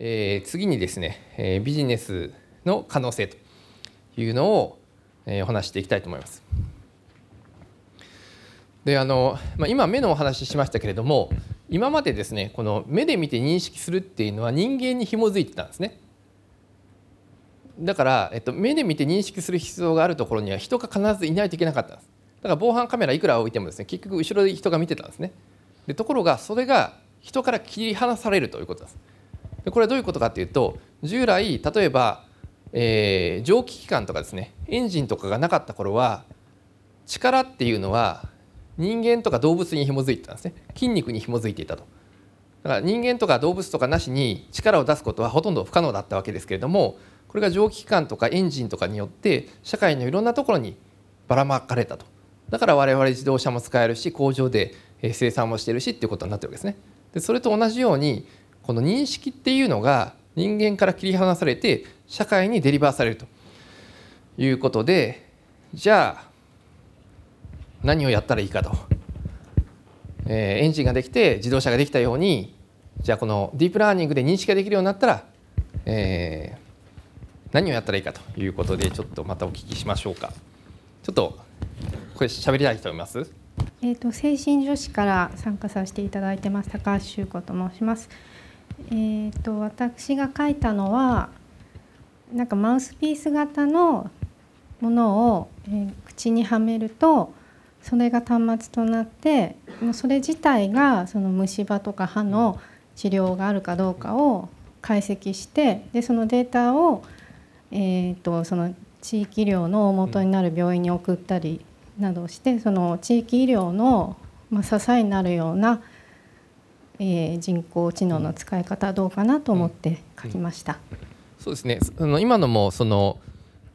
えー、次にですね、えー、ビジネスの可能性というのを、えー、お話していきたいと思います。であのまあ、今目のお話ししましたけれども今までですねこの目で見て認識するっていうのは人間に紐づいてたんですね。だから、えっと、目で見て認識する必要があるところには人が必ずいないといけなかったんです。だから防犯カメラいくら置いてもですね結局後ろで人が見てたんですね。でところがそれが人から切り離されるということです。でこれはどういうことかというと従来例えば、えー、蒸気機関とかですねエンジンとかがなかった頃は力っていうのは人間とか動物に紐づいてたんですね。筋肉に紐づいていたと。だから人間とか動物とかなしに力を出すことはほとんど不可能だったわけですけれどもこれが蒸気機関とかエンジンとかによって社会のいろんなところにばらまかれたと。だから我々自動車も使えるし工場で生産もしてるしっていうことになってるわけですね。でそれと同じようにこの認識っていうのが人間から切り離されて社会にデリバーされると。いうことでじゃあ何をやったらいいかと、えー、エンジンができて自動車ができたようにじゃあこのディープラーニングで認識ができるようになったら、えー、何をやったらいいかということでちょっとまたお聞きしましょうか。ちょっとこれ喋りたい人います？えーと、精神女子から参加させていただいてます高橋修子と申します。えーと、と私が書いたのはなんかマウスピース型のものを、えー、口にはめるとそれが端末となってもうそれ自体がその虫歯とか歯の治療があるかどうかを解析してでそのデータを、えーと、その地域医療の大元になる病院に送ったりなどしてその地域医療の、まあ、支えになるような、えー、人工知能の使い方どうかなと思って書きました。そうですねあの今のもその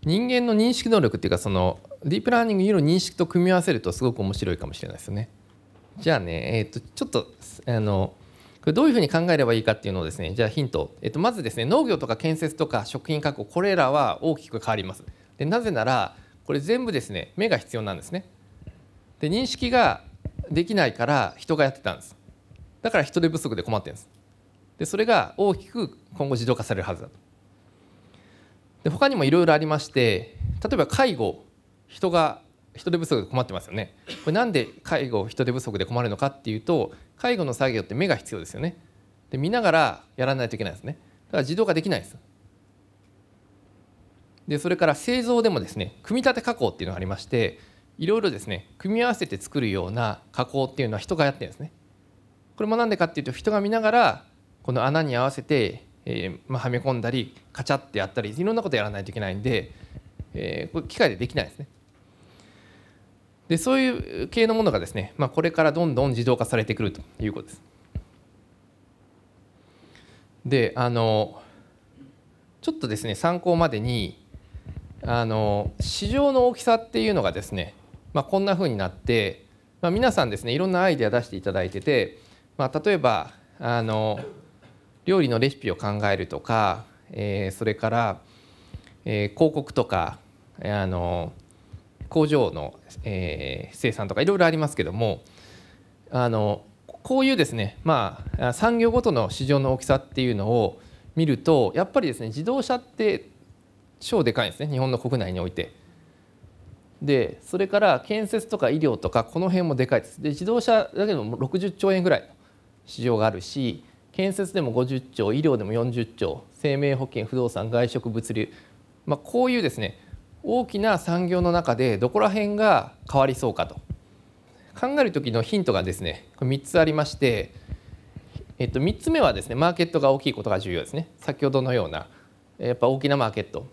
人間の認識能力っていうかそのディープラーニングの認識と組み合わせるとすごく面白いかもしれないですよね。じゃあね、えー、とちょっとあのこれどういうふうに考えればいいかっていうのをですねじゃあヒント、えー、とまずですね農業とか建設とか食品加工これらは大きく変わります。でなぜならこれ全部ですね目が必要なんですね。で認識ができないから人がやってたんです。だから人手不足で困ってるんです。でそれが大きく今後自動化されるはずだと。で他にもいろいろありまして例えば介護人が人手不足で困ってますよね。これなんで介護人手不足で困るのかっていうと介護の作業って目が必要ですよね。で見ながらやらないといけないですね。だから自動化できないです。でそれから製造でもですね組み立て加工っていうのがありましていろいろですね組み合わせて作るような加工っていうのは人がやってるんですね。これも何でかっていうと人が見ながらこの穴に合わせて、えーまあ、はめ込んだりカチャってやったりいろんなことやらないといけないんで、えー、これ機械でできないですねでそういう系のものがですね、まあ、これからどんどん自動化されてくるということです。であのちょっとですね参考までにあの市場の大きさっていうのがですね、まあ、こんなふうになって、まあ、皆さんですねいろんなアイデア出していただいてて、まあ、例えばあの料理のレシピを考えるとか、えー、それから、えー、広告とかあの工場の、えー、生産とかいろいろありますけどもあのこういうですねまあ産業ごとの市場の大きさっていうのを見るとやっぱりですね自動車って超でかいんですね日本の国内において。でそれから建設とか医療とかこの辺もでかいです。で自動車だけでも60兆円ぐらい市場があるし建設でも50兆医療でも40兆生命保険不動産外食物流、まあ、こういうですね大きな産業の中でどこら辺が変わりそうかと。考える時のヒントがですね3つありまして、えっと、3つ目はですねマーケットが大きいことが重要ですね。先ほどのようなやっぱ大きなマーケット。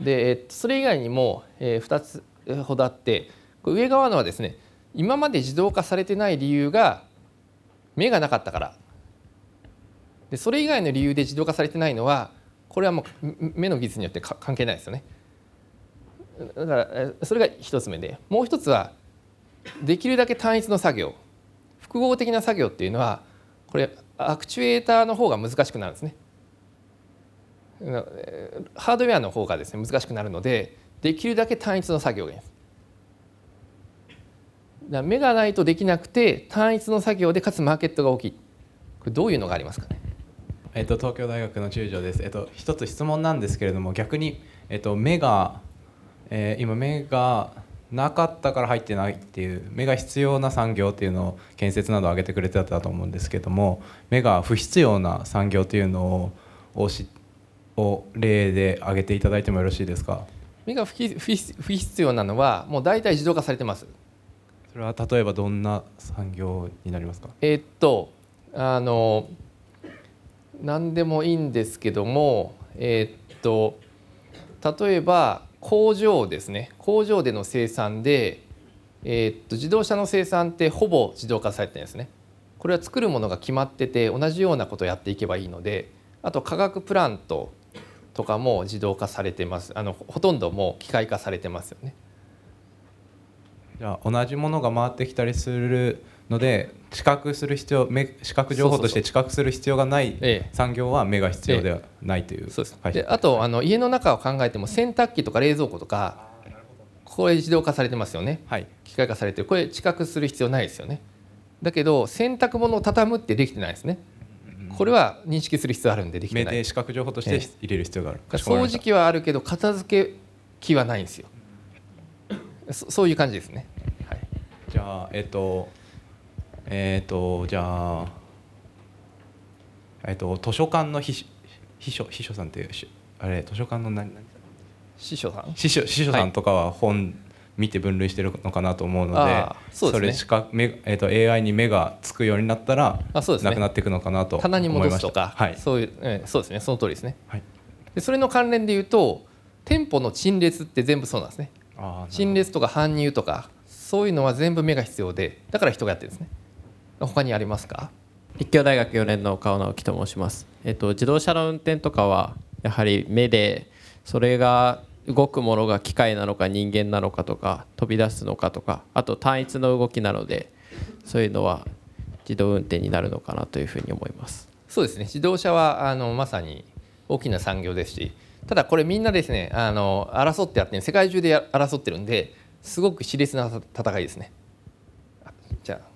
で、えっと、それ以外にも2つほどあって上側のはですね今まで自動化されてない理由が目がなかったからでそれ以外の理由で自動化されてないのはこれはもう目の技術によって関係ないですよね。だからそれが一つ目でもう一つはできるだけ単一の作業複合的な作業っていうのはこれアクチュエーターの方が難しくなるんですね。ハードウェアの方がですね難しくなるのでできるだけ単一の作業がいいです。だ目がないとできなくて単一の作業でかつマーケットが大きいこれどういうのがありますかね？えっと、東京大学の中条です。えっと、一つ質問なんですけれども、逆に、えっと、目が、えー今目がなかったから入ってないっていう目が必要な産業っていうのを建設など挙げてくれてたと思うんですけども目が不必要な産業っていうのををしを例で挙げていただいてもよろしいですか？目が不必要なのはもう大体自動化されてます。それは例えばどんな産業になりますか？えっとあの何でもいいんですけどもえっと例えば工場ですね工場での生産で、えーっと自動車の生産ってほぼ自動化されてるんですね。これは作るものが決まってて同じようなことをやっていけばいいのであと化学プラントとかも自動化されてますあのほとんどもう機械化されてますよね。じゃあ同じものが回ってきたりするので知覚する必要目視覚情報として知覚する必要がないええ。産業は目が必要ではないというそうです。はい。であとあの家の中を考えても洗濯機とか冷蔵庫とかこれ自動化されてますよね。はい。機械化されてる。これ知覚する必要ないですよね。だけど洗濯物を畳むってできてないですね。これは認識する必要あるんでできてない。目で視覚情報としてええ。入れる必要がある、掃除機はあるけど片付け機はないんですよそそういう感じですね、はい、じゃあえっ、とえっ、とじゃあえっ、と図書館の秘書秘書さんっていうしあれ図書館の何何師匠さん？司書司書さんとかは本見て分類してるのかなと思うので、あーそね。れしか目、えー、と AI に目がつくようになったらあそうですね。なくなっていくのかなと思いました。棚に戻すとか、はい。そういう、えーそうですね。その通りですね。はい、でそれの関連で言うと店舗の陳列って全部そうなんですね陳列とか搬入とかそういうのは全部目が必要でだから人がやってるんですね。他にありますか？立教大学4年の川直樹と申します、えっと、自動車の運転とかはやはり目でそれが動くものが機械なのか人間なのかとか飛び出すのかとかあと単一の動きなのでそういうのは自動運転になるのかなというふうに思います。そうですね。自動車はあのまさに大きな産業ですしただこれみんなですねあの争ってやってる世界中で争ってるんですごく熾烈な戦いですねじゃあ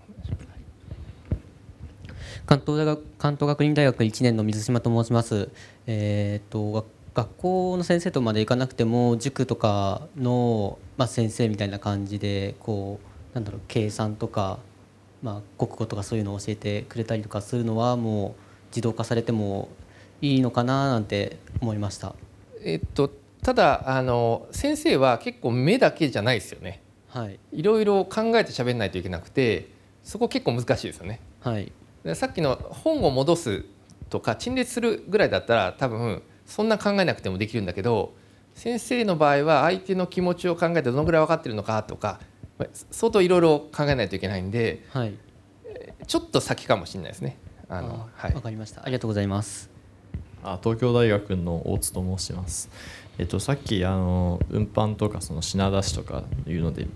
関東大学関東学院大学1年の水島と申します。えー、と学学校の先生とまで行かなくても塾とかの、まあ、先生みたいな感じでこうなんだろう計算とか、まあ、国語とかそういうのを教えてくれたりとかするのはもう自動化されてもいいのかななんて思いました。えっとただあの先生は結構目だけじゃないですよねはい、いろいろ考えて喋んないといけなくてそこ結構難しいですよねはい、でさっきの本を戻すとか陳列するぐらいだったら多分そんな考えなくてもできるんだけど先生の場合は相手の気持ちを考えてどのぐらい分かってるのかとかまあ相当いろいろ考えないといけないんではい、ちょっと先かもしれないですね。ああのわ、はい、かりました。ありがとうございます。あ東京大学の大津と申します。えっと、さっきあの運搬とかその品出しとかいうので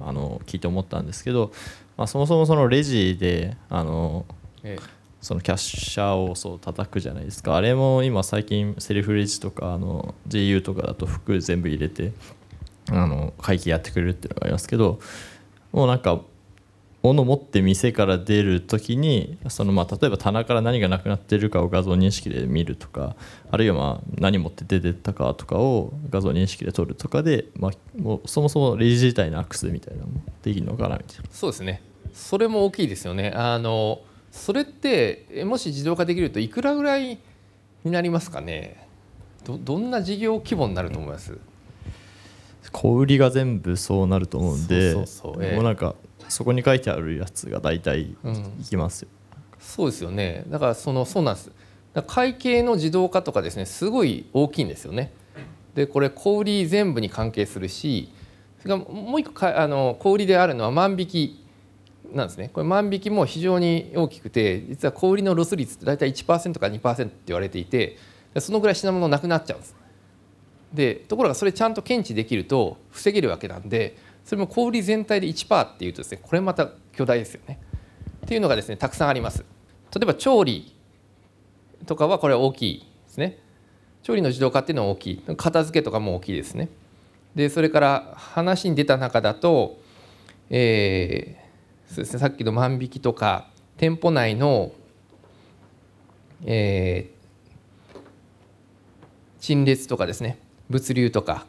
あの聞いて思ったんですけど、まあ、そもそもそのレジであのえそのキャッシャーをそう叩くじゃないですかあれも今最近セルフレジとかあの GU とかだと服全部入れてあの会計やってくれるっていうのがありますけどもうなんか物持って店から出るときにそのまあ例えば棚から何がなくなってるかを画像認識で見るとかあるいはまあ何持って出てったかとかを画像認識で撮るとかで、まあ、もうそもそもレジ自体のアクセスみたいなのもできるのかなみたいな。そうですね。それも大きいですよね。あのそれってえもし自動化できるといくらぐらいになりますかね？どどんな事業規模になると思います？小売りが全部そうなると思うんでそうそうもうなんかそこに書いてあるやつが大体いうん。きますよ、そうですよね。だからそのそうなんです。会計の自動化とかですねすごい大きいんですよね。でこれ小売り全部に関係するしそれからもう一個かあの小売りであるのは万引きなんですね。これ万引きも非常に大きくて実は小売りのロス率って大体1%から2%って言われていてそのぐらい品物なくなっちゃうんです。でところがそれちゃんと検知できると防げるわけなんでそれも小売全体で1%っていうとですねこれまた巨大ですよね。っていうのがですねたくさんあります。例えば調理とかはこれは大きいですね。調理の自動化っていうのは大きい。片付けとかも大きいですね。でそれから話に出た中だと、えーそうですね、さっきの万引きとか店舗内の、えー陳列とかですね物流とか、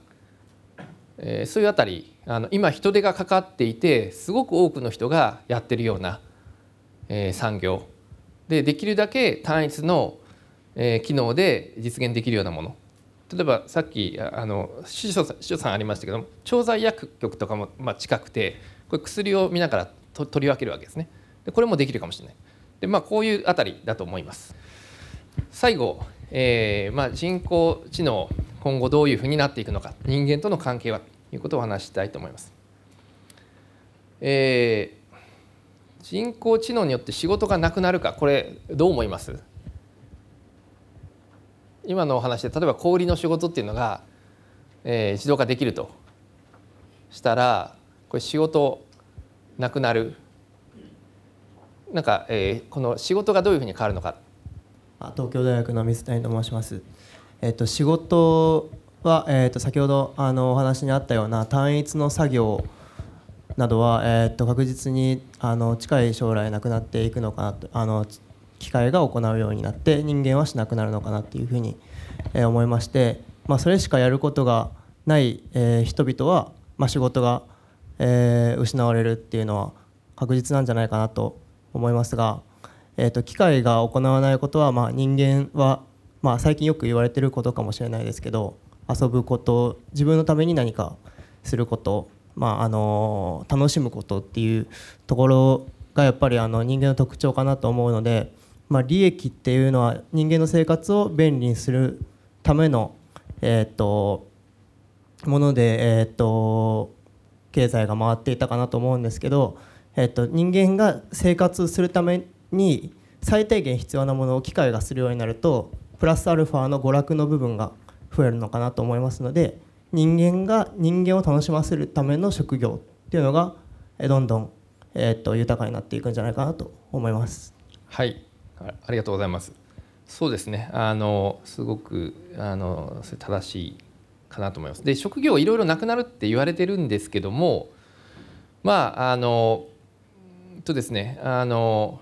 えそういうあたりあの今人手がかかっていてすごく多くの人がやってるような、え産業。でできるだけ単一の、え機能で実現できるようなもの。例えばさっきあの司書さん司書さんありましたけども調剤薬局とかも、ま、近くてこれ薬を見ながらと取り分けるわけですね。でこれもできるかもしれない。で、まあ、こういうあたりだと思います。最後、えーまあ、人工知能今後どういうふうになっていくのか人間との関係はということをお話したいと思います、えー人工知能によって仕事がなくなるかこれどう思います？今のお話で例えば小売りの仕事っていうのが、えー自動化できるとしたらこれ仕事なくなる。なんか、えーこの仕事がどういうふうに変わるのか。あ東京大学の水谷と申します。えっと仕事はえっと先ほどあのお話にあったような単一の作業などはえっと確実にあの近い将来なくなっていくのかなとあの機械が行うようになって人間はしなくなるのかなっていうふうにえ思いまして、まあそれしかやることがないえ人々はまあ仕事がえ失われるっていうのは確実なんじゃないかなと思いますが。えー、と機械が行わないことは、まあ、人間は、まあ、最近よく言われてることかもしれないですけど遊ぶこと自分のために何かすること、まああの楽しむことっていうところがやっぱりあの人間の特徴かなと思うので、まあ、利益っていうのは人間の生活を便利にするための、えー、ともので、えー、と経済が回っていたかなと思うんですけど、えっと人間が生活するために最低限必要なものを機械がするようになるとプラスアルファの娯楽の部分が増えるのかなと思いますので人間が人間を楽しませるための職業っていうのがどんどん、えっと豊かになっていくんじゃないかなと思います。はい。ありがとうございます。そうですね。あのすごくあの正しいかなと思います。で職業いろいろなくなるって言われてるんですけどもまああのとですねあの、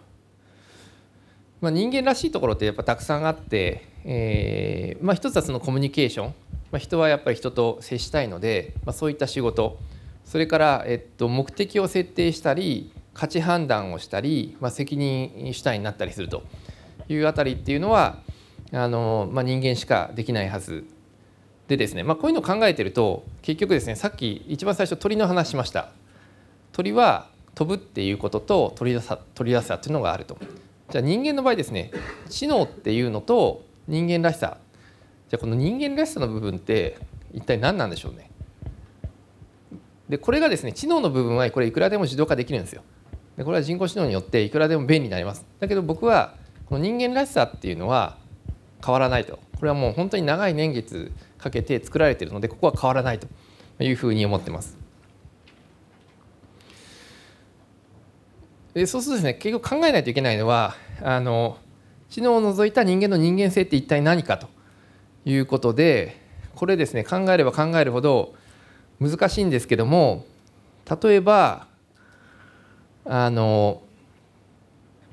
まあ、人間らしいところってやっぱたくさんあって、えーまあ、一つはそのコミュニケーション、まあ、人はやっぱり人と接したいので、まあ、そういった仕事。それから、えっと、目的を設定したり価値判断をしたり、まあ、責任主体になったりするというあたりっていうのはあの、まあ、人間しかできないはず。でですね、まあ、こういうのを考えてると結局ですねさっき一番最初鳥の話しました。鳥は飛ぶっていうことと取り出さ取り出すっていうのがあると。じゃあ人間の場合ですね知能っていうのと人間らしさ。じゃあこの人間らしさの部分って一体何なんでしょうね？でこれがですね知能の部分はこれいくらでも自動化できるんですよ。でこれは人工知能によっていくらでも便利になります。だけど僕はこの人間らしさっていうのは変わらないと。これはもう本当に長い年月かけて作られてるのでここは変わらないというふうに思ってます。でそうするとですね結局考えないといけないのはあの知能を除いた人間の人間性って一体何かということでこれですね考えれば考えるほど難しいんですけども例えばあの、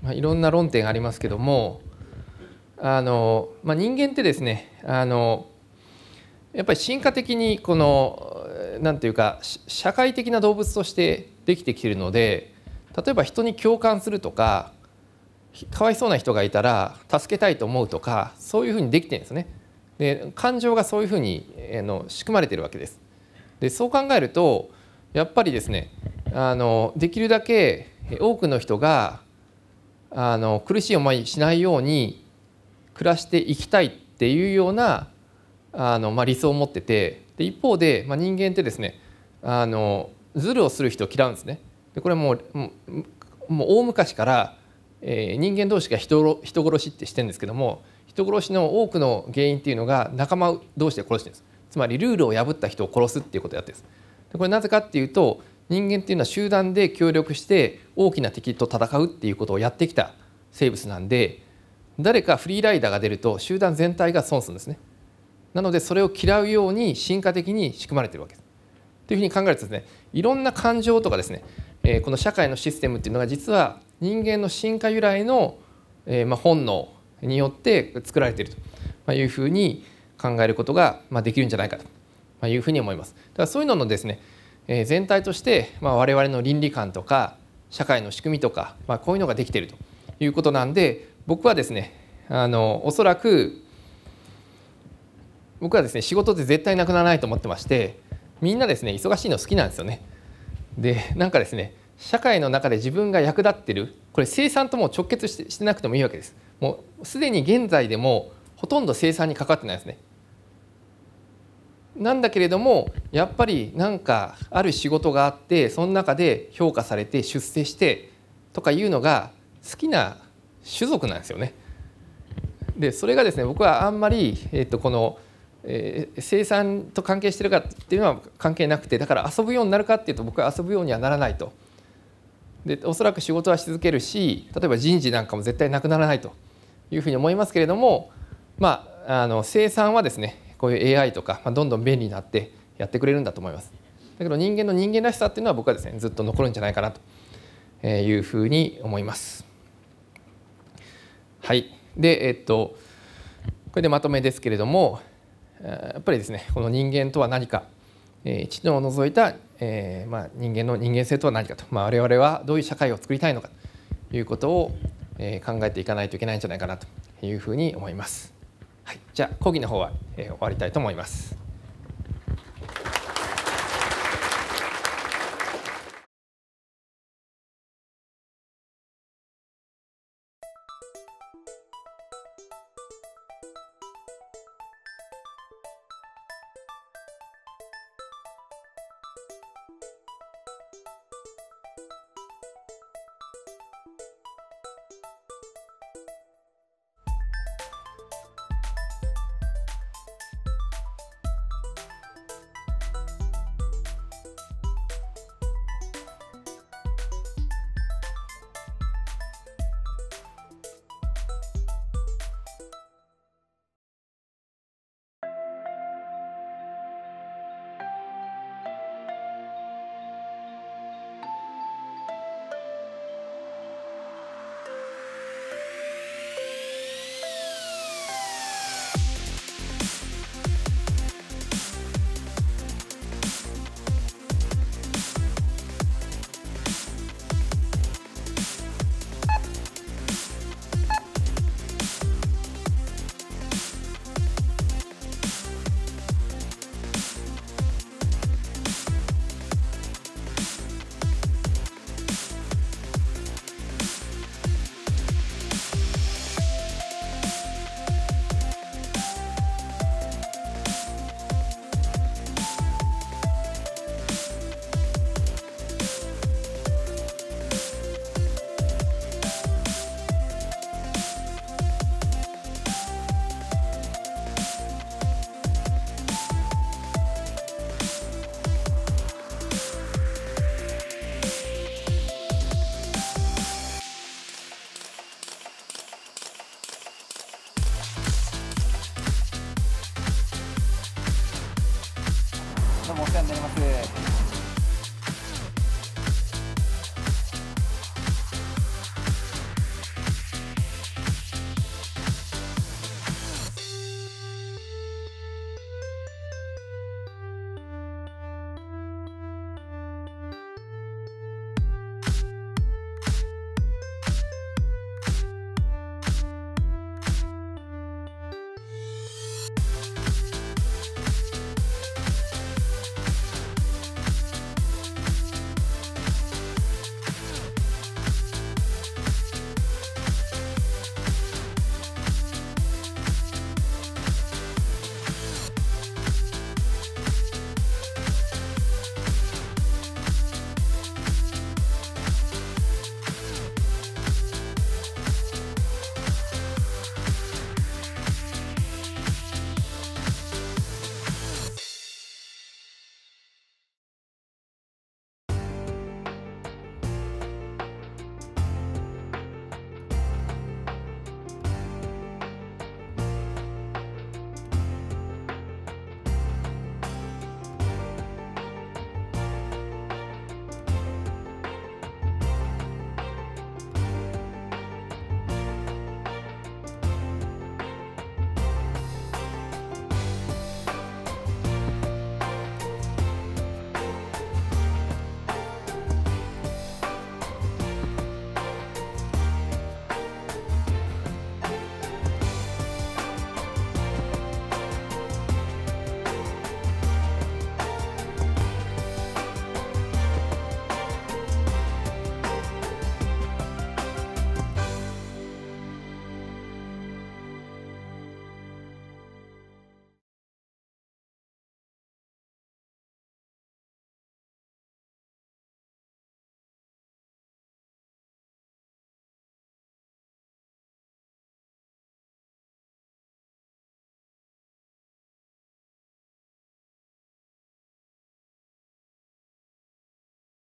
まあ、いろんな論点がありますけどもあの、まあ、人間ってですねあのやっぱり進化的にこのなんていうか社会的な動物としてできてきているので例えば人に共感するとかかわいそうな人がいたら助けたいと思うとかそういうふうにできてるんですね。で感情がそういうふうにあの仕組まれてるわけです。でそう考えるとやっぱりですねあのできるだけ多くの人があの苦しい思いしないように暮らしていきたいっていうようなあの、まあ、理想を持っててで一方で、まあ、人間ってですねあのズルをする人を嫌うんですね。でこれはもうもうもう大昔から、えー人間同士が人人殺しってしてるんですけども人殺しの多くの原因っていうのが仲間同士で殺してるんです。つまりルールを破った人を殺すっていうことをやってるんです。でこれなぜかっていうと人間っていうのは集団で協力して大きな敵と戦うっていうことをやってきた生物なんで誰かフリーライダーが出ると集団全体が損するんですね。なのでそれを嫌うように進化的に仕組まれてるわけです。というふうに考えるとですねいろんな感情とかですね、えーこの社会のシステムっていうのが実は人間の進化由来の、えーまあ、本能によって作られているというふうに考えることが、まあ、できるんじゃないかというふうに思います。だからそういうののですね、えー、全体として、まあ、我々の倫理観とか社会の仕組みとか、まあ、こういうのができているということなんで僕はですねあのおそらく僕はですね仕事って絶対なくならないと思ってましてみんなですね忙しいの好きなんですよね。でなんかですね社会の中で自分が役立ってるこれ生産とも直結してしてなくてもいいわけです。もうすでに現在でもほとんど生産にかかってないですね。なんだけれどもやっぱりなんかある仕事があってその中で評価されて出世してとかいうのが好きな種族なんですよね。でそれがですね僕はあんまり、えー、とこの、えー、生産と関係してるかっていうのは関係なくてだから遊ぶようになるかっていうと僕は遊ぶようにはならないと。でおそらく仕事はし続けるし例えば人事なんかも絶対なくならないというふうに思いますけれどもまああの生産はですねこういう AI とか、まあ、どんどん便利になってやってくれるんだと思います。だけど人間の人間らしさっていうのは僕はですねずっと残るんじゃないかなというふうに思います。はい。でえっとこれでまとめですけれどもやっぱりですねこの人間とは何か、え、知能を除いた、えーまあ、人間の人間性とは何かと、まあ、我々はどういう社会を作りたいのかということを、えー、考えていかないといけないんじゃないかなというふうに思います。はい、じゃあ講義の方は、えー、終わりたいと思い。ます